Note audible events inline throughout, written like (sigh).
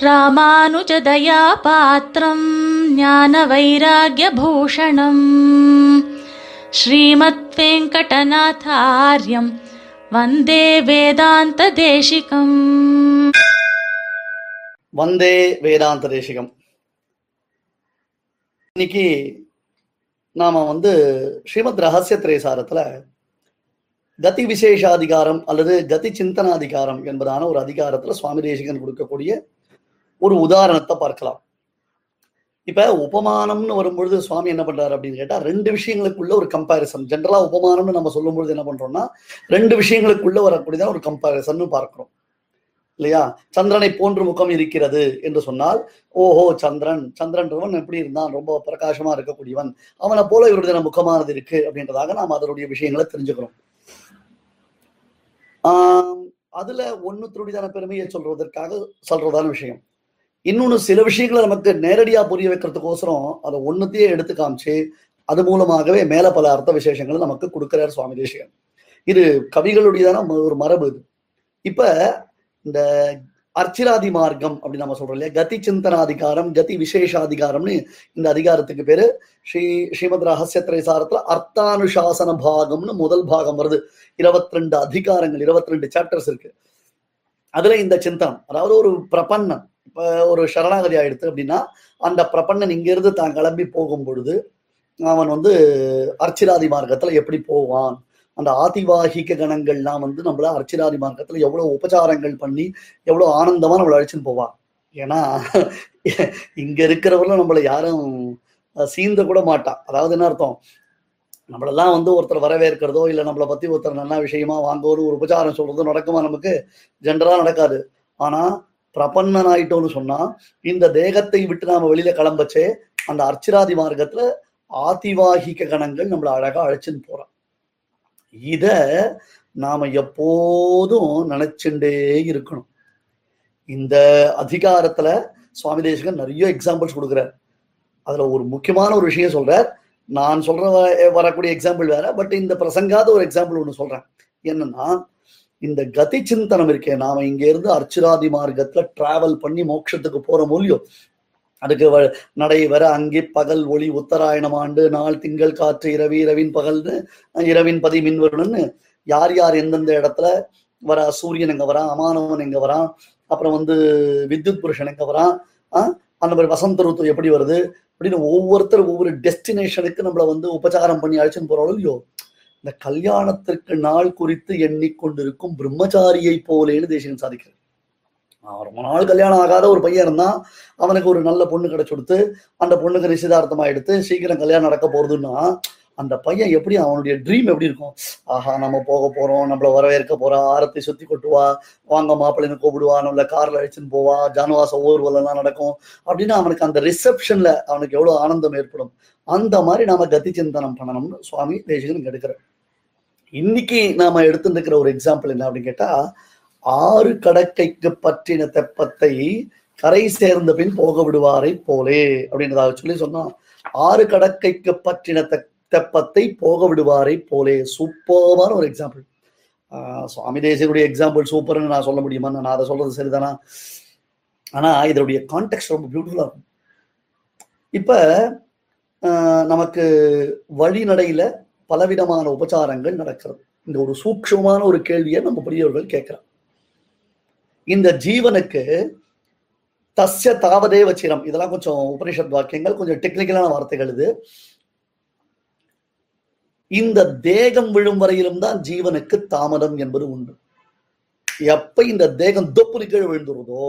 ராமானுஜதயா பாத்திரம் ஞான வைராகியபூஷணம் ஸ்ரீமத் வெங்கடநாதாரியம் வந்தே வேதாந்த தேசிகம் வந்தே வேதாந்த தேசிகம் இன்னைக்கு நாம வந்து ஸ்ரீமத் ரகசிய திரைசாரத்துல கதி விசேஷாதிகாரம் அல்லது கதி சிந்தனாதிகாரம் என்பதான ஒரு அதிகாரத்துல சுவாமி தேசிகன் கொடுக்கக்கூடிய ஒரு உதாரணத்தை பார்க்கலாம். இப்ப உபமானம்னு வரும்பொழுது சுவாமி என்ன பண்றாரு அப்படின்னு கேட்டா ரெண்டு விஷயங்களுக்குள்ள ஒரு கம்பாரிசன் ஜென்ரலா உபமானம்னு நம்ம சொல்லும் பொழுது என்ன பண்றோம்னா ரெண்டு விஷயங்களுக்குள்ள வரக்கூடியதான் ஒரு கம்பாரிசன் பார்க்கிறோம். இல்லையா? சந்திரனை போன்று முகம் இருக்கிறது என்று சொன்னால் ஓஹோ சந்திரன் சந்திரன்றவன் எப்படி இருந்தான்? ரொம்ப பிரகாசமா இருக்கக்கூடியவன். அவனை போல இவருடைய முகமானது இருக்கு அப்படின்றதாக நாம் அதனுடைய விஷயங்களை தெரிஞ்சுக்கிறோம். ஆஹ் அதுல ஒண்ணு துருடிதான பெருமையை சொல்றதற்காக சொல்றதான விஷயம். இன்னொன்னு சில விஷயங்களை நமக்கு நேரடியா புரிய வைக்கிறதுக்கோசரம் அதை ஒண்ணுத்தையே எடுத்து காமிச்சு அது மூலமாகவே மேல பல அர்த்த விசேஷங்களை நமக்கு கொடுக்கிறார் சுவாமி தேசிகன். இது கவிகளுடையதான ஒரு மரபு இது. இப்ப இந்த அர்ச்சிராதி மார்க்கம் அப்படின்னு நம்ம சொல்றோம் இல்லையா? கதி சிந்தனாதிகாரம் கதி விசேஷாதிகாரம்னு இந்த அதிகாரத்துக்கு பேரு. ஸ்ரீ ஸ்ரீமத் ரகசியத்திரை சாரத்துல அர்த்தானுசாசன பாகம்னு முதல் பாகம் வருது. இருபத்தி ரெண்டு அதிகாரங்கள் இருபத்தி ரெண்டு சாப்டர்ஸ் இருக்கு. அதுல இந்த சிந்தனம் அதாவது ஒரு பிரபன்னம் இப்போ ஒரு சரணாகதி ஆயிடுத்து அப்படின்னா அந்த பிரபன்னன் இங்கிருந்து தான் கிளம்பி போகும் பொழுது அவன் வந்து அர்ச்சிராதி மார்க்கத்தில் எப்படி போவான்? அந்த ஆதிவாகிக கணங்கள்லாம் வந்து நம்மள அர்ச்சிராதி மார்க்கத்தில் எவ்வளோ உபச்சாரங்கள் பண்ணி எவ்வளோ ஆனந்தமாக நம்மளை அழைச்சின்னு போவான். ஏன்னா இங்கே இருக்கிறவர்களும் நம்மளை யாரும் சீந்த கூட மாட்டான். அதாவது என்ன அர்த்தம்? நம்மளெல்லாம் வந்து ஒருத்தர் வரவேற்கிறதோ இல்லை நம்மளை பற்றி ஒருத்தர் நல்ல விஷயமா வாங்குவோம் ஒரு உபச்சாரம் சொல்கிறதோ நடக்குமா நமக்கு? ஜென்ரலாக நடக்காது. ஆனால் பிரபன்னன் ஆயிட்டோம்னு சொன்னா இந்த தேகத்தை விட்டு நாம வெளியில கிளம்பச்சே அந்த அர்ச்சிராதி மார்க்கத்துல ஆதிவாகிக கணங்கள் நம்மளை அழகா அழைச்சின்னு போறான் இத நாம எப்போதும் நினைச்சுட்டே இருக்கணும். இந்த அதிகாரத்துல சுவாமி தேசகன் நிறைய எக்ஸாம்பிள்ஸ் கொடுக்குறார். அதுல ஒரு முக்கியமான ஒரு விஷயம் சொல்றார். நான் சொல்ற வரக்கூடிய எக்ஸாம்பிள் வேற பட் இந்த பிரசங்காத ஒரு எக்ஸாம்பிள் ஒன்று சொல்றேன். என்னன்னா இந்த கதி சிந்தனம் இருக்கே நாம இங்க இருந்து அர்ச்சிராதி மார்க்கத்துல டிராவல் பண்ணி மோட்சத்துக்கு போற மூலியம் அதுக்கு நடை வர அங்கே பகல் ஒளி உத்தராயணம் ஆண்டு நாள் திங்கள் காற்று இரவி இரவின் பகல்னு இரவின் பதி மின்வருணன்னு யார் யார் எந்தெந்த இடத்துல வர சூரியன் எங்க வரான் அமானவன் எங்க வரான் அப்புறம் வந்து வித்யுத் புருஷன் எங்க வரான் ஆஹ் அந்த மாதிரி வசந்த ருத்து எப்படி வருது அப்படின்னு ஒவ்வொருத்தர் ஒவ்வொரு டெஸ்டினேஷனுக்கு நம்மள வந்து உபச்சாரம் பண்ணி அழைச்சின்னு போறோம் இல்லையோ இந்த கல்யாணத்திற்கு நாள் குறித்து எண்ணிக்கொண்டிருக்கும் பிரம்மச்சாரியை போலேன்னு தேசியம் சாதிக்கிறார். ரொம்ப நாள் கல்யாணம் ஆகாத ஒரு பையன் இருந்தான் அவனுக்கு ஒரு நல்ல பொண்ணு கிடைச்சு கொடுத்து அந்த பொண்ணுக்கு நிச்சயதார்த்தமா எடுத்து சீக்கிரம் கல்யாணம் நடக்க போறதுன்னா அந்த பையன் எப்படி அவனுடைய ட்ரீம் எப்படி இருக்கும்? ஆஹா நம்ம போக போறோம் நம்மள வரவேற்க போறா ஆரத்தை சுத்தி கொட்டுவா வாங்க மாப்பிள்ளைன்னு கூப்பிடுவா நம்மள கார்ல அழிச்சுன்னு போவா ஜானவாச ஊர்வலம்லாம் நடக்கும் அப்படின்னு அவனுக்கு அந்த ரிசப்ஷன்ல அவனுக்கு எவ்வளவு ஆனந்தம் ஏற்படும். அந்த மாதிரி நாம கதி சிந்தனம் பண்ணணும்னு சுவாமி தேசிகன் எடுக்கிறார் இன்னைக்கு நாம எடுத்துருக்கிற ஒரு எக்ஸாம்பிள் என்ன அப்படின்னு கேட்டா ஆறு கடற்கைக்கு பற்றின தெப்பத்தை கரை சேர்ந்த பின் போக விடுவாரை போலே அப்படின்றதாக சொல்லி சொன்னோம். ஆறு கடக்கைக்கு பற்றின தெப்பத்தை போக விடுவாரை போலே. சூப்பரான ஒரு எக்ஸாம்பிள் சுவாமி தேசியனுடைய எக்ஸாம்பிள் சூப்பர்னு நான் சொல்ல முடியுமா? நான் அதை சொல்றது சரிதானா? ஆனா இதனுடைய கான்டெக்ட் ரொம்ப பியூட்டிஃபுல்லா இருக்கும். இப்ப நமக்கு வழிநடையில பலவிதமான உபச்சாரங்கள் நடக்கிறது. இந்த ஒரு சூக்ஷமான ஒரு கேள்வியை நம்ம பெரியவர்கள் கேட்கிறார் இந்த ஜீவனுக்கு தஸ்ய தாவதே வச்சிரம் இதெல்லாம் கொஞ்சம் உபனிஷத் வாக்கியங்கள் கொஞ்சம் டெக்னிக்கலான வார்த்தைகள் இது. இந்த தேகம் விழும் வரையிலும் தான் ஜீவனுக்கு தாமதம் என்பது உண்டு. எப்ப இந்த தேகம் தொப்புனு கீழே விழுந்துருதோ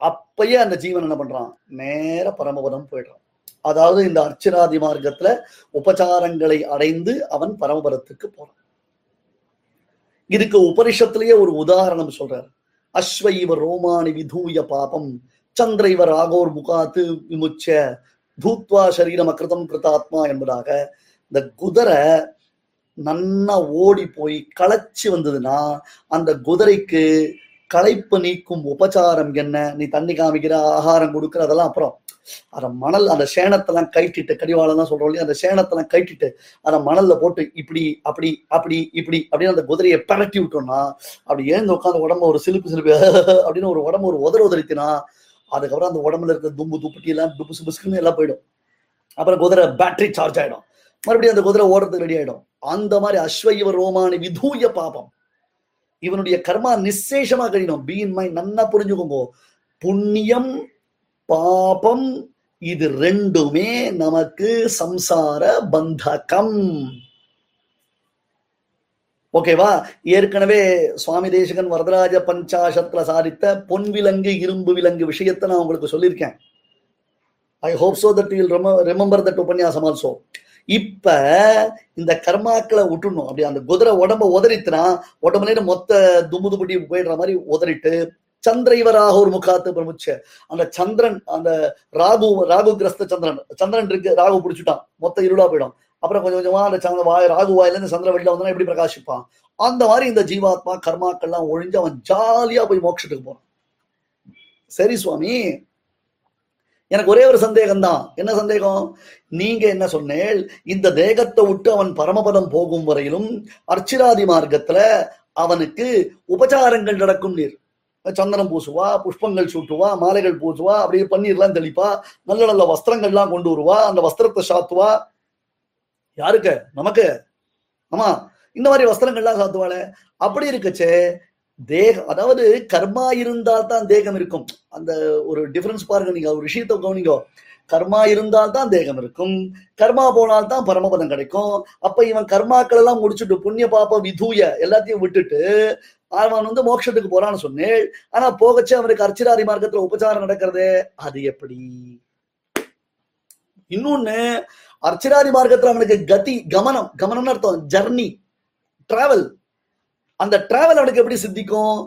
அப்பயே அந்த ஜீவன் என்ன பண்றான்? நேர பரமபதம் போயிடுறான். அதாவது இந்த அர்ச்சனாதி மார்க்கத்துல உபச்சாரங்களை அடைந்து அவன் பரமபரத்துக்கு போறான். இதுக்கு உபனிஷத்திலேயே ஒரு உதாரணம் சொல்றாரு. அஸ்வைவ ரோமானி விதூய பாபம் சந்திரைவ ராகோர் முகாத்து விமுச்ச பூத்வா சரீரம் அக்கிருதம் கிருதாத்மா என்பதாக இந்த குதிரை நன்னா ஓடி போய் களைச்சு வந்ததுன்னா அந்த குதிரைக்கு களைப்பு நீக்கும் உபச்சாரம் என்ன? நீ தண்ணி காமிக்கிற ஆகாரம் கொடுக்குற அதெல்லாம் அப்புறம் அந்த மணல் அந்த சேனத்தெல்லாம் கைட்டிட்டு கடிவாளம் தான் சொல்றோம் இல்லையா? அந்த சேனத்தெல்லாம் கைட்டிட்டு அத மணல்ல போட்டு இப்படி அப்படி அப்படி இப்படி அப்படின்னு அந்த குதிரையை பரட்டி விட்டோம்னா அப்படி ஏந்து உட்காந்து உடம்பு ஒரு சிலுப்பு சிலுப்பு (laughs) அப்படின்னு ஒரு உடம்பு ஒரு உதற உதறித்தினா அதுக்கப்புறம் அந்த உடம்புல இருக்க தும்பு துப்பட்டி எல்லாம் டுபுசு புசுக்குன்னு எல்லாம் போயிடும். அப்புறம் குதிரை பேட்டரி சார்ஜ் ஆயிடும். மறுபடியும் அந்த குதிரை ஓடுறதுக்கு ரெடி ஆயிடும். அந்த மாதிரி அஸ்வயவ ரோமானி விதூய பாபம். இவனுடைய கர்மா நிச்சேஷமா கழியணும் பீன் மை நன்னா புரிஞ்சுக்கோங்க. புண்ணியம் பாபம் இது ரெண்டுமே நமக்கு சம்சார பந்தகம். ஓகேவா ஏற்கனவே சுவாமி தேசிகன் வரதராஜ பஞ்சாசத்துல சாதித்த பொன் விலங்கு இரும்பு விலங்கு விஷயத்தை நான் உங்களுக்கு சொல்லியிருக்கேன். I hope so that you'll remember that உபன்யாசம் ஆல்சோ இப்ப இந்த கர்மாக்களை விட்டுணும் அப்படி அந்த குதிரை உடம்ப உதறித்துனா உடம்புல மொத்த தும்பு தும்புட்டி போயிடுற மாதிரி உதறிட்டு சந்திரைவராக ஒரு முகாத்து பிரமுச்ச. அந்த சந்திரன் அந்த ராகு ராகு கிரஸ்த சந்திரன். சந்திரன் இருக்கு ராகு பிடிச்சிட்டான். மொத்த இருளா போயிடும். அப்புறம் கொஞ்சம் கொஞ்சமா அந்த சந்திர வாய் ராகு வாயில இருந்து சந்திர வெளியில வந்தா எப்படி பிரகாசிப்பான்? அந்த மாதிரி இந்த ஜீவாத்மா கர்மாக்கள்லாம் ஒழிஞ்சு அவன் ஜாலியா போய் மோட்சத்துக்கு போனான் சரி சுவாமி எனக்கு ஒரே ஒரு சந்தேகம் தான் என்ன சந்தேகம்? நீங்க என்ன சொன்னேன் இந்த தேகத்தை விட்டு அவன் பரமபதம் போகும் வரையிலும் அர்ச்சிராதி மார்க்கத்துல அவனுக்கு உபச்சாரங்கள் நடக்கும் நீர். சந்தனம் பூசுவா புஷ்பங்கள் சூட்டுவா மாலைகள் பூசுவா அப்படியே பன்னீர்லாம் தெளிப்பா நல்ல நல்ல வஸ்திரங்கள்லாம் கொண்டு வருவா அந்த வஸ்திரத்தை சாத்துவா. யாருக்கு? நமக்கு. ஆமா இந்த மாதிரி வஸ்திரங்கள்லாம் சாத்துவாளே. அப்படி இருக்கச்சே தேகம் அதாவது கர்மா இருந்தால் தான் தேகம் இருக்கும். அந்த ஒரு டிஃபரன்ஸ் பாருங்க நீங்க ஒரு விஷயத்தை கவனிங்க. கர்மா இருந்தால் தான் தேகம் இருக்கும். கர்மா போனால் தான் பரமபதம் கிடைக்கும். அப்ப இவன் கர்மாக்கள் எல்லாம் முடிச்சுட்டு புண்ணிய பாப்ப விதூய எல்லாத்தையும் விட்டுட்டு அவன் வந்து மோட்சத்துக்கு போறான்னு சொன்னேன் ஆனா போகச்சே அவனுக்கு அர்ச்சிராதி மார்க்கத்துல உபச்சாரம் நடக்கிறது அது எப்படி? இன்னொன்னு அர்ச்சிராதி மார்க்கத்துல அவனுக்கு கதி கமனம் கமனம்னு அர்த்தம் ஜர்னி டிராவல் அந்த டிராவல் அவனுக்கு எப்படி சித்திக்கும்?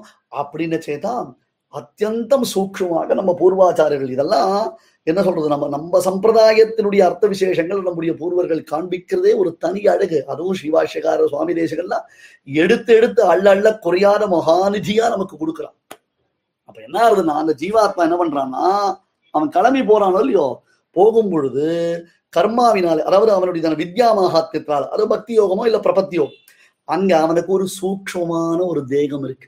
அப்படின்னு செய்தான் அத்தியந்தம் சூக்ஷமாக நம்ம பூர்வாச்சாரியர்கள் இதெல்லாம் என்ன சொல்றது? நம்ம நம்ம சம்பிரதாயத்தினுடைய அர்த்த விசேஷங்கள் நம்முடைய பூர்வர்கள் காண்பிக்கிறதே ஒரு தனி அழகு. அதுவும் சிவாஷகார சுவாமி தேசங்கள்லாம் எடுத்து எடுத்து அள்ள அள்ள குறையாத மகாநிதியா நமக்கு கொடுக்குறான். அப்ப என்ன ஆகுதுன்னா அந்த ஜீவாத்மா என்ன பண்றான்னா அவன் கிளம்பி போறானோ இல்லையோ போகும் பொழுது கர்மாவினால அதாவது அவனுடைய வித்யா மகாத்தியத்தால் அது பக்தி யோகமோ இல்ல பிரபத்தியோ அங்க அவனுக்கு ஒரு சூக்ஷமான ஒரு தேகம் இருக்கு.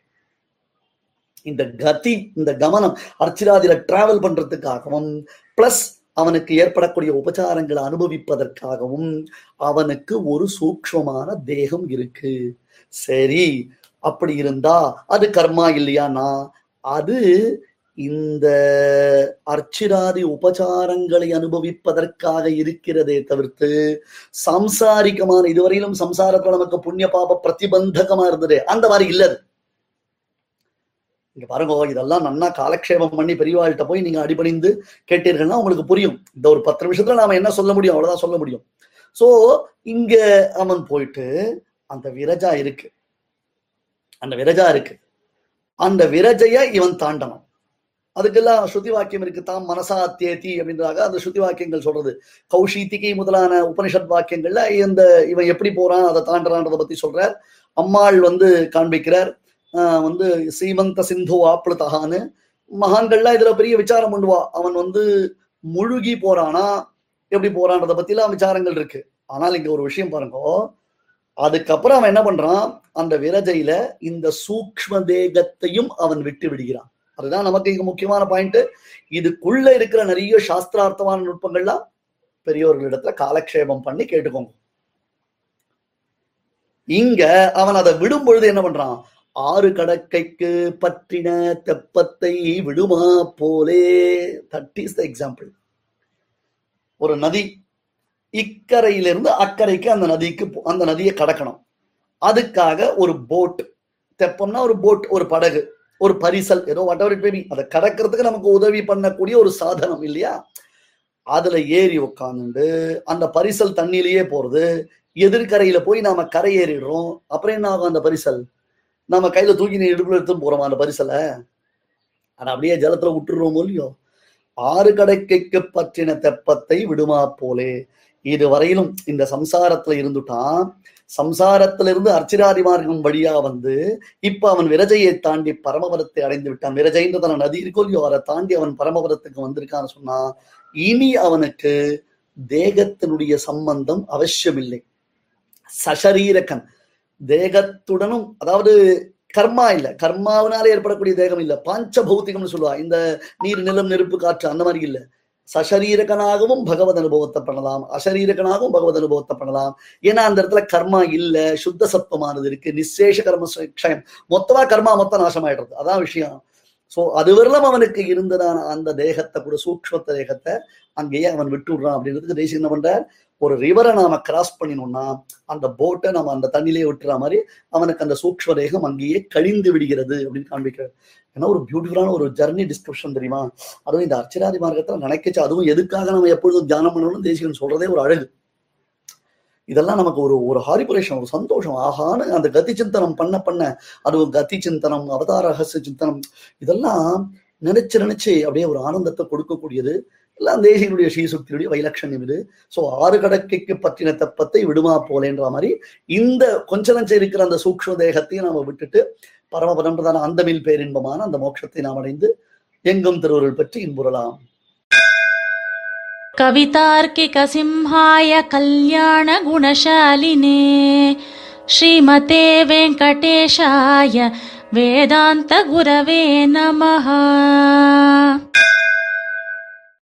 இந்த கதி இந்த கவனம் அர்ச்சிராதில டிராவல் பண்றதுக்காகவும் பிளஸ் அவனுக்கு ஏற்படக்கூடிய உபச்சாரங்களை அனுபவிப்பதற்காகவும் அவனுக்கு ஒரு சூக்ஷ்மமான தேகம் இருக்கு. சரி அப்படி இருந்தா அது கர்மா இல்லையானா? அது இந்த அர்ச்சிராதி உபச்சாரங்களை அனுபவிப்பதற்காக இருக்கிறதே தவிர்த்து சம்சாரிக்கமான இதுவரையிலும் சம்சாரத்துல நமக்கு புண்ணிய பாப பிரதிபந்தகமா இருந்தது அந்த மாதிரி இல்ல அது இங்க பாருங்க இதெல்லாம் நன்னா காலக்ஷேபம் பண்ணி பெரியவாள்கிட்ட போய் நீங்க அடிபணிந்து கேட்டீர்கள்னா உங்களுக்கு புரியும். இந்த ஒரு பத்து நிமிஷத்துல நாம என்ன சொல்ல முடியும்? அவ்வளவுதான் சொல்ல முடியும். சோ இங்க அவன் போயிட்டு அந்த விரஜா இருக்கு. அந்த விரஜா இருக்கு. அந்த விரஜைய இவன் தாண்டணும். அதுக்கெல்லாம் ஸ்ருதி வாக்கியம் இருக்கு தாம் மனசா தேதி அப்படின்றாங்க. அந்த ஸ்ருதி வாக்கியங்கள் சொல்றது. கௌஷீத்திகை முதலான உபனிஷத் வாக்கியங்கள்ல இந்த இவன் எப்படி போறான் அதை தாண்டுறான்றதை பத்தி சொல்றார். அம்மாள் வந்து காண்பிக்கிறார். வந்து சீமந்த சிந்து ஆப்ளுதகான்னு. மகான்கள்லாம் இதுல பெரிய விசாரம் பண்ணுவா. அவன் வந்து முழுகி போறானா எப்படி போறான்றத பத்திலாம் விசாரங்கள் இருக்கு. ஆனால் இங்க ஒரு விஷயம் பாருங்க. அதுக்கப்புறம் அவன் என்ன பண்றான் அந்த விரஜையில இந்த சூக்ம தேகத்தையும் அவன் விட்டு விடுகிறான். அதுதான் நமக்கு இங்க முக்கியமான பாயிண்ட் இதுக்குள்ள இருக்கிற நிறைய சாஸ்திரார்த்தமான நுட்பங்கள்லாம் பெரியோர்களிடத்துல காலக்ஷேபம் பண்ணி கேட்டுக்கோங்க. இங்க அவன் அதை விடும் பொழுது என்ன பண்றான்? ஆறு கடக்கைக்கு பற்றின தெப்பத்தை விடுமா போலே. தட் இஸ் த எக்ஸாம்பிள் ஒரு நதி இக்கரையிலிருந்து அக்கறைக்கு அந்த நதிக்கு அந்த நதியை கடக்கணும். அதுக்காக ஒரு போட் தெப்பம்னா ஒரு போட் ஒரு படகு. ஒரு பரிசல் ஏதோ வாட் எவர் இட் மேபி அதை கடக்கிறதுக்கு நமக்கு உதவி பண்ணக்கூடிய ஒரு சாதனம் இல்லையா? அதுல ஏறி உட்காந்துண்டு அந்த பரிசல் தண்ணியிலேயே போறது எதிர்கரையில போய் நாம கரை ஏறிடுறோம் அப்புறம் என்ன ஆகும் அந்த பரிசல்? நம்ம கையில தூக்கி நீ இடுப்புல எடுத்து போறோம் அந்த பரிசலை? ஆனா அப்படியே ஜலத்துல விட்டுடுறோமோ இல்லையோ? ஆறு கடைக்கைக்கு பற்றின தெப்பத்தை விடுமா போலே. இது வரையிலும் இந்த சம்சாரத்துல இருந்துட்டான் சம்சாரத்துல இருந்து அர்ச்சிராதி மார்க்கம் வழியா வந்து இப்ப அவன் விரஜையை தாண்டி பரமபுரத்தை அடைந்து விட்டான். விரஜைன்றதான நதி இருக்கோ இல்லையோ அதை தாண்டி அவன் பரமபுரத்துக்கு வந்திருக்கான்னு சொன்னா இனி அவனுக்கு தேகத்தினுடைய சம்பந்தம் அவசியமில்லை. சசரீரகன். தேகத்துடனும் அதாவது கர்மா இல்ல. கர்மாவினால ஏற்படக்கூடிய தேகம் இல்ல. பாஞ்ச பௌத்திகம்னு சொல்லுவா. இந்த நீர் நிலம் நெருப்பு காற்று அந்த மாதிரி இல்ல. சசரீரகனாகவும் பகவத் அனுபவத்தை பண்ணலாம். அசரீரகனாகவும் பகவத் அனுபவத்தை பண்ணலாம். ஏன்னா அந்த இடத்துல கர்மா இல்ல சுத்த சத்துவமானது இருக்கு நிசேஷ கர்ம க்ஷயம். மொத்தமா கர்மா மொத்தம் நாசமாயிடுறது. அதான் விஷயம். சோ அது வரலாம் அவனுக்கு இருந்ததான அந்த தேகத்தை கூட சூக்ஷ்மத்த தேகத்தை அங்கேயே அவன் விட்டு விடுறான் அப்படின்றதுக்கு தேசியம் என்ன பண்றார்? ஒரு ரிவரை நாம கிராஸ் பண்ணினோம்னா அந்த போட்டை நம்ம அந்த தண்ணிலே விட்டுற மாதிரி அவனுக்கு அந்த சூக்ஷ்ம தேகம் அங்கேயே கழிந்து விடுகிறது அப்படின்னு காண்பிக்கிறார். ஏன்னா ஒரு பியூட்டிஃபுல்லான ஒரு ஜர்னி டிஸ்கிரிப்ஷன் தெரியுமா? அதுவும் இந்த அர்ச்சனாதி மார்க்கத்துல நினைக்கச்சு அதுவும் எதுக்காக நம்ம எப்பொழுதும் தியானம் பண்ணணும்னு தேசிகன் சொல்றதே ஒரு அழகு. இதெல்லாம் நமக்கு ஒரு ஒரு ஹாரிபுரேஷன் ஒரு சந்தோஷம். ஆகான்னு அந்த கதி சிந்தனம் பண்ண பண்ண. அதுவும் கதி சிந்தனம் அவதார ரகசிய சிந்தனம். இதெல்லாம் நினைச்சு நினைச்சு அப்படியே ஒரு ஆனந்தத்தை கொடுக்கக்கூடியது. எல்லாம் தேசியனுடைய ஸ்ரீசுக்தியுடைய வைலட்சண்யம் இது. ஸோ ஆறு கடக்கைக்கு பற்றின தப்பத்தை விடுமா போலேன்ற மாதிரி இந்த கொஞ்ச நஞ்ச இருக்கிற அந்த சூக்ம தேகத்தையும் நாம விட்டுட்டு பரமபரம்பிரதான அந்தமில் பேரின்பமான அந்த மோட்சத்தை நாம் அடைந்து எங்கும் திருவருள் பற்றி இன்புறலாம். கவிதார்க்கிக சிம்ஹாய கல்யாண குணசாலினே ஸ்ரீமதே வெங்கடேஷாய வேதாந்த குரவே நமஹா.